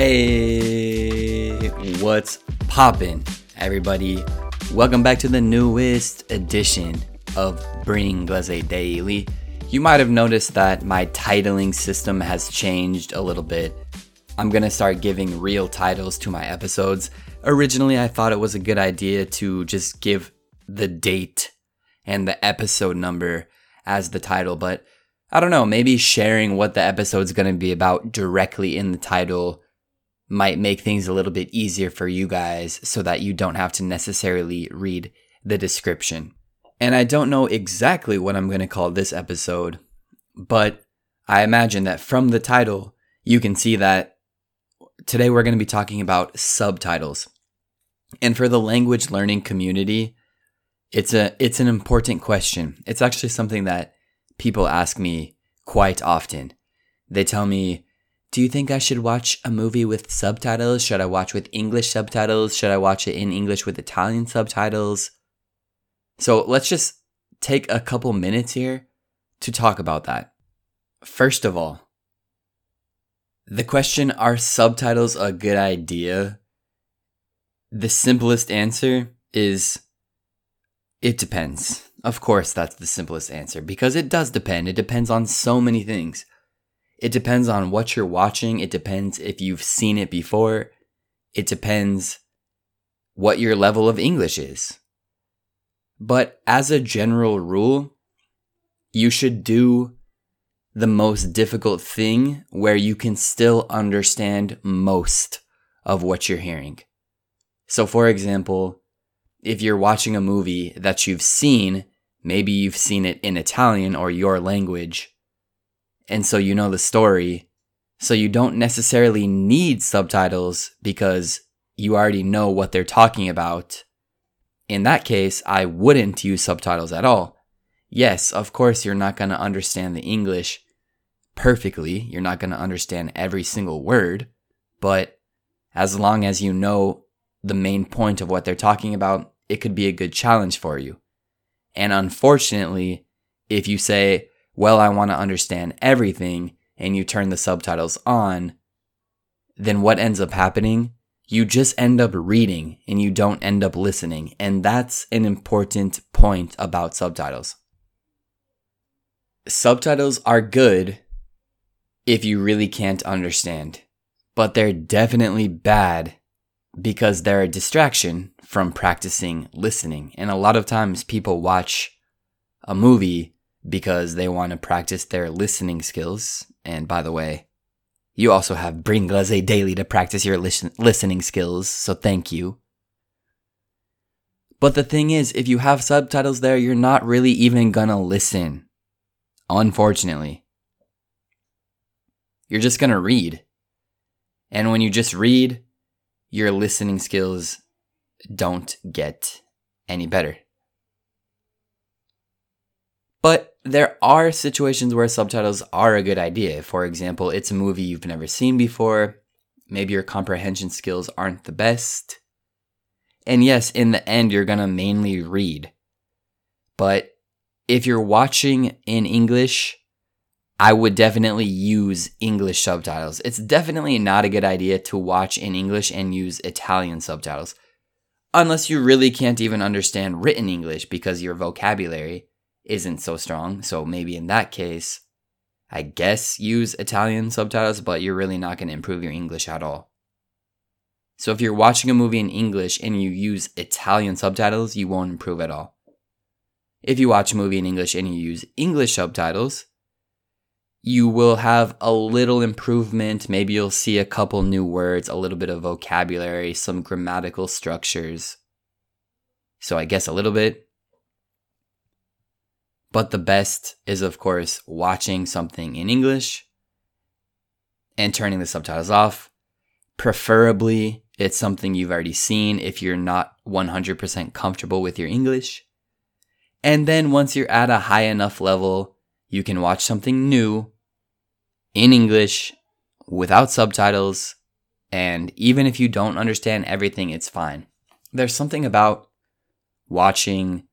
Hey, what's poppin', everybody? Welcome back to the newest edition of Bring Glaze Daily. You might have noticed that my titling system has changed a little bit. I'm gonna start giving real titles to my episodes. Originally, I thought it was a good idea to just give the date and the episode number as the title, but I don't know, maybe sharing what the episode's gonna be about directly in the title might make things a little bit easier for you guys so that you don't have to necessarily read the description. And I don't know exactly what I'm going to call this episode, but I imagine that from the title, you can see that today we're going to be talking about subtitles. And for the language learning community, it's a it's an important question. It's actually something that people ask me quite often. They tell me, do you think I should watch a movie with subtitles? Should I watch with English subtitles? Should I watch it in English with Italian subtitles? So let's just take a couple minutes here to talk about that. First of all, the question are subtitles a good idea? The simplest answer is it depends. Of course, that's the simplest answer because it does depend. It depends on so many things. It depends on what you're watching. It depends if you've seen it before. It depends what your level of English is. But as a general rule, you should do the most difficult thing where you can still understand most of what you're hearing. So, for example, if you're watching a movie that you've seen, maybe you've seen it in Italian or your language, and so you know the story. So you don't necessarily need subtitles because you already know what they're talking about. In that case, I wouldn't use subtitles at all. Yes, of course, you're not going to understand the English perfectly. You're not going to understand every single word. But as long as you know the main point of what they're talking about, it could be a good challenge for you. And unfortunately, if you say, well, I want to understand everything, and you turn the subtitles on, then what ends up happening? You just end up reading and you don't end up listening. And that's an important point about subtitles. Subtitles are good if you really can't understand, but they're definitely bad because they're a distraction from practicing listening. And a lot of times people watch a movie because they want to practice their listening skills. And by the way, you also have Bring Glaze Daily to practice your listen- listening skills, so thank you. But the thing is, if you have subtitles there, you're not really even gonna listen. Unfortunately. You're just gonna read. And when you just read, your listening skills don't get any better. But there are situations where subtitles are a good idea. For example, it's a movie you've never seen before. Maybe your comprehension skills aren't the best. And yes, in the end, you're going to mainly read. But if you're watching in English, I would definitely use English subtitles. It's definitely not a good idea to watch in English and use Italian subtitles. Unless you really can't even understand written English because your vocabulary isn't so strong. So maybe in that case, I guess use Italian subtitles, but you're really not going to improve your English at all. So if you're watching a movie in English and you use Italian subtitles, you won't improve at all. If you watch a movie in English and you use English subtitles, you will have a little improvement. Maybe you'll see a couple new words, a little bit of vocabulary, some grammatical structures. So I guess a little bit, but the best is, of course, watching something in English and turning the subtitles off. Preferably, it's something you've already seen if you're not 100% comfortable with your English. And then once you're at a high enough level, you can watch something new in English without subtitles. And even if you don't understand everything, it's fine. There's something about watching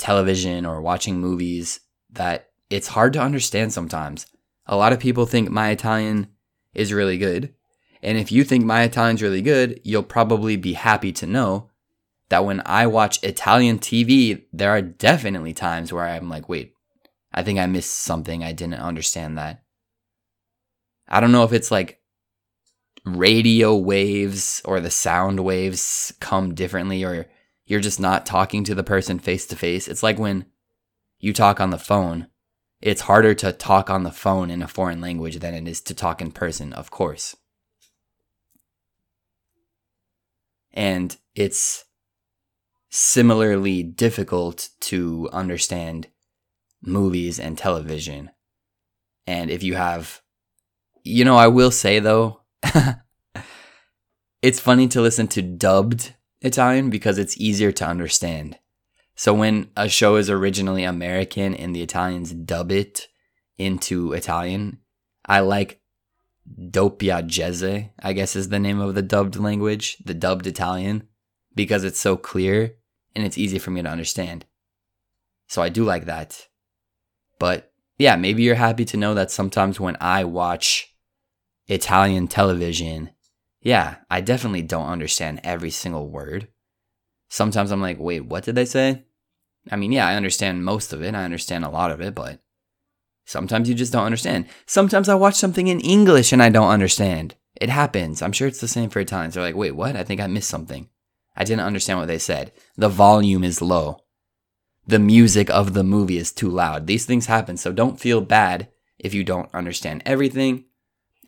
television or watching movies that it's hard to understand sometimes. A lot of people think my Italian is really good, And if you think my Italian's really good, you'll probably be happy to know that when I watch Italian TV, there are definitely times where I'm like, wait, I think I missed something. I didn't understand that. I don't know if it's like radio waves or the sound waves come differently or you're just not talking to the person face to face. It's like when you talk on the phone. It's harder to talk on the phone in a foreign language than it is to talk in person, of course. And it's similarly difficult to understand movies and television. And if you have, you know, I will say though, it's funny to listen to dubbed Italian because it's easier to understand. So when a show is originally American and the Italians dub it into Italian, I like doppiaggese, I guess is the name of the dubbed language, the dubbed Italian, because it's so clear and it's easy for me to understand. So I do like that. But yeah, maybe you're happy to know that sometimes when I watch Italian television, yeah, I definitely don't understand every single word. Sometimes I'm like, wait, what did they say? I mean, yeah, I understand most of it. I understand a lot of it, but sometimes you just don't understand. Sometimes I watch something in English and I don't understand. It happens. I'm sure it's the same for Italians. They're like, wait, what? I think I missed something. I didn't understand what they said. The volume is low. The music of the movie is too loud. These things happen, so don't feel bad if you don't understand everything.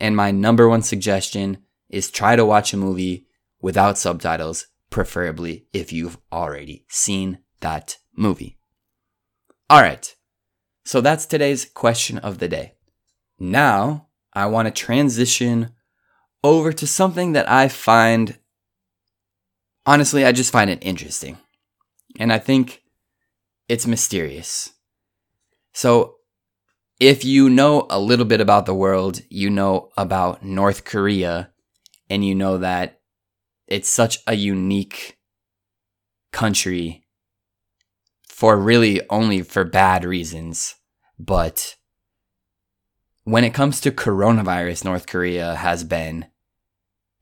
And my number one suggestion is try to watch a movie without subtitles, preferably if you've already seen that movie. All right. So that's today's question of the day. Now, I want to transition over to something that I find honestly, I just find it interesting. And I think it's mysterious. So, if you know a little bit about the world, you know about North Korea, and you know that it's such a unique country for really only for bad reasons. But when it comes to coronavirus, North Korea has been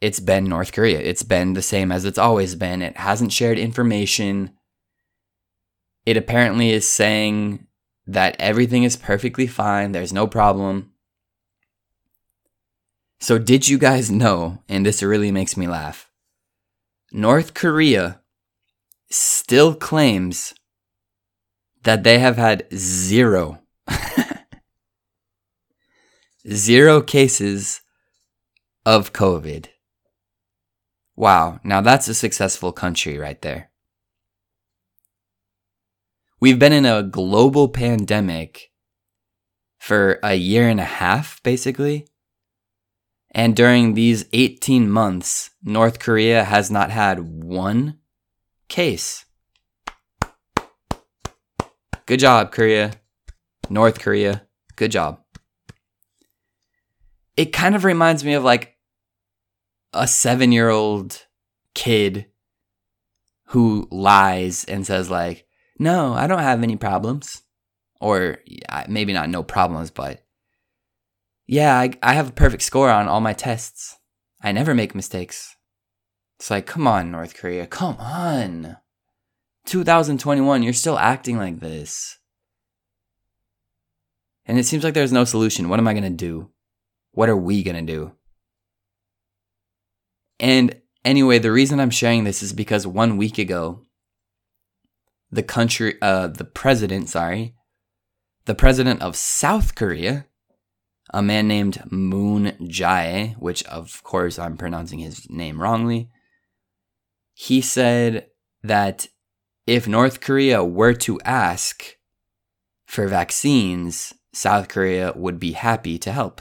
it's been North Korea. It's been the same as it's always been. It hasn't shared information. It apparently is saying that everything is perfectly fine, there's no problem. So, did you guys know, and this really makes me laugh, North Korea still claims that they have had zero, zero cases of COVID. Wow, now that's a successful country right there. We've been in a global pandemic for a year and a half, basically. And during these 18 months, North Korea has not had one case. Good job, Korea. North Korea. Good job. It kind of reminds me of like a seven year old kid who lies and says, like, no, I don't have any problems. Or maybe not no problems, but yeah, I, I have a perfect score on all my tests. I never make mistakes. It's like, come on, North Korea, come on. 2021, you're still acting like this. And it seems like there's no solution. What am I going to do? What are we going to do? And anyway, the reason I'm sharing this is because one week ago, the country, uh, the president, sorry, the president of South Korea, a man named Moon Jae, which of course I'm pronouncing his name wrongly, he said that if North Korea were to ask for vaccines, South Korea would be happy to help.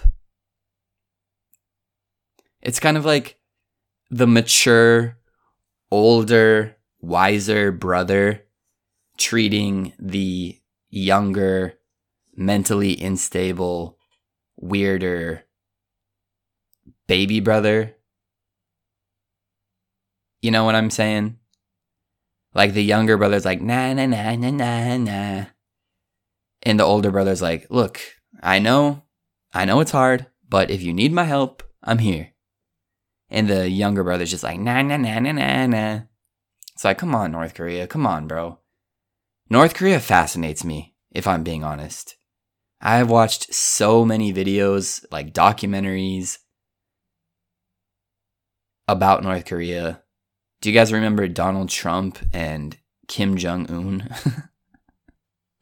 It's kind of like the mature, older, wiser brother treating the younger, mentally unstable, weirder baby brother. You know what I'm saying? Like the younger brother's like, nah, nah, nah, nah, nah, nah. And the older brother's like, look, I know, I know it's hard, but if you need my help, I'm here. And the younger brother's just like, nah, nah, nah, nah, nah, nah. It's like, come on, North Korea. Come on, bro. North Korea fascinates me, if I'm being honest. I have watched so many videos, like documentaries about North Korea. Do you guys remember Donald Trump and Kim Jong un?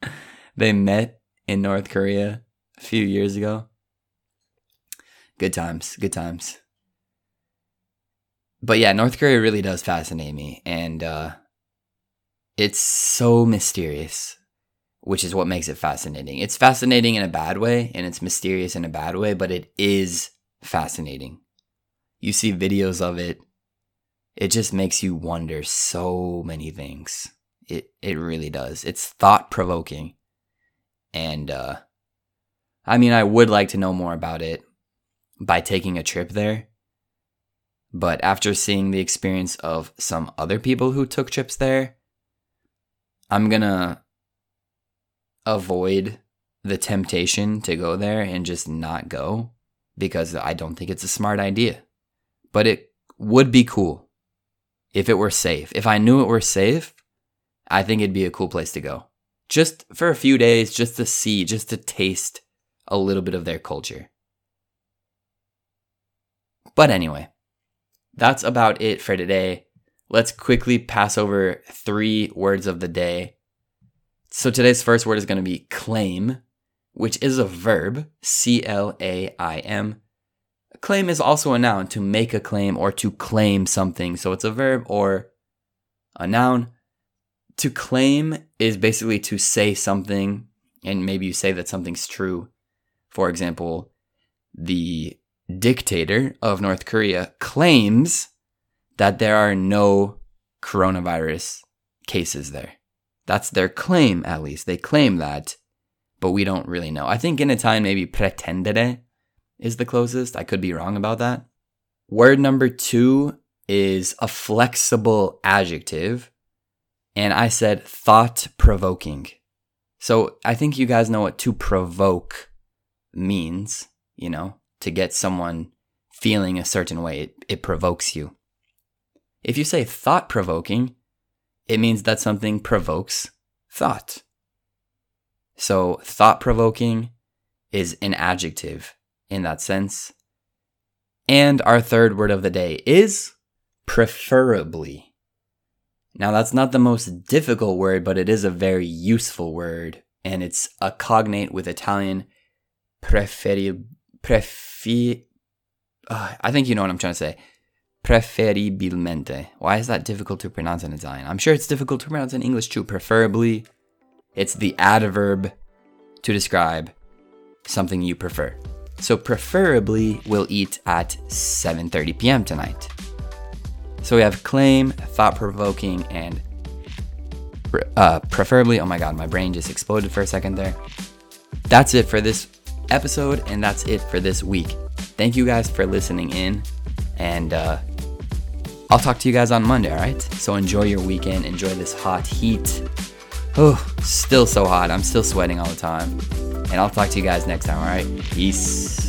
they met in North Korea a few years ago. Good times, good times. But yeah, North Korea really does fascinate me. And uh, it's so mysterious, which is what makes it fascinating. It's fascinating in a bad way and it's mysterious in a bad way, but it is fascinating. You see videos of it, it just makes you wonder so many things. It it really does. It's thought provoking. And uh I mean I would like to know more about it by taking a trip there. But after seeing the experience of some other people who took trips there, I'm gonna avoid the temptation to go there and just not go because I don't think it's a smart idea. But it would be cool if it were safe. If I knew it were safe, I think it'd be a cool place to go. Just for a few days, just to see, just to taste a little bit of their culture. But anyway, that's about it for today let's quickly pass over three words of the day. So today's first word is going to be claim, which is a verb, C L A I M. Claim is also a noun to make a claim or to claim something. So it's a verb or a noun. To claim is basically to say something, and maybe you say that something's true. For example, the dictator of North Korea claims that there are no coronavirus cases there. That's their claim, at least. They claim that, but we don't really know. I think in Italian, maybe pretendere is the closest. I could be wrong about that. Word number two is a flexible adjective, and I said thought provoking. So I think you guys know what to provoke means, you know, to get someone feeling a certain way. It, it provokes you. If you say thought provoking, it means that something provokes thought. So, thought provoking is an adjective in that sense. And our third word of the day is preferably. Now, that's not the most difficult word, but it is a very useful word, and it's a cognate with Italian preferi. Prefi. Uh, I think you know what I'm trying to say preferibilmente. Why is that difficult to pronounce in Italian? I'm sure it's difficult to pronounce in English too. Preferably, it's the adverb to describe something you prefer. So preferably, we'll eat at 7:30 p.m. tonight. So we have claim, thought-provoking, and uh, preferably. Oh my god, my brain just exploded for a second there. That's it for this episode, and that's it for this week. Thank you guys for listening in, and uh, I'll talk to you guys on Monday, all right? So enjoy your weekend, enjoy this hot heat. Oh, still so hot. I'm still sweating all the time. And I'll talk to you guys next time, all right? Peace.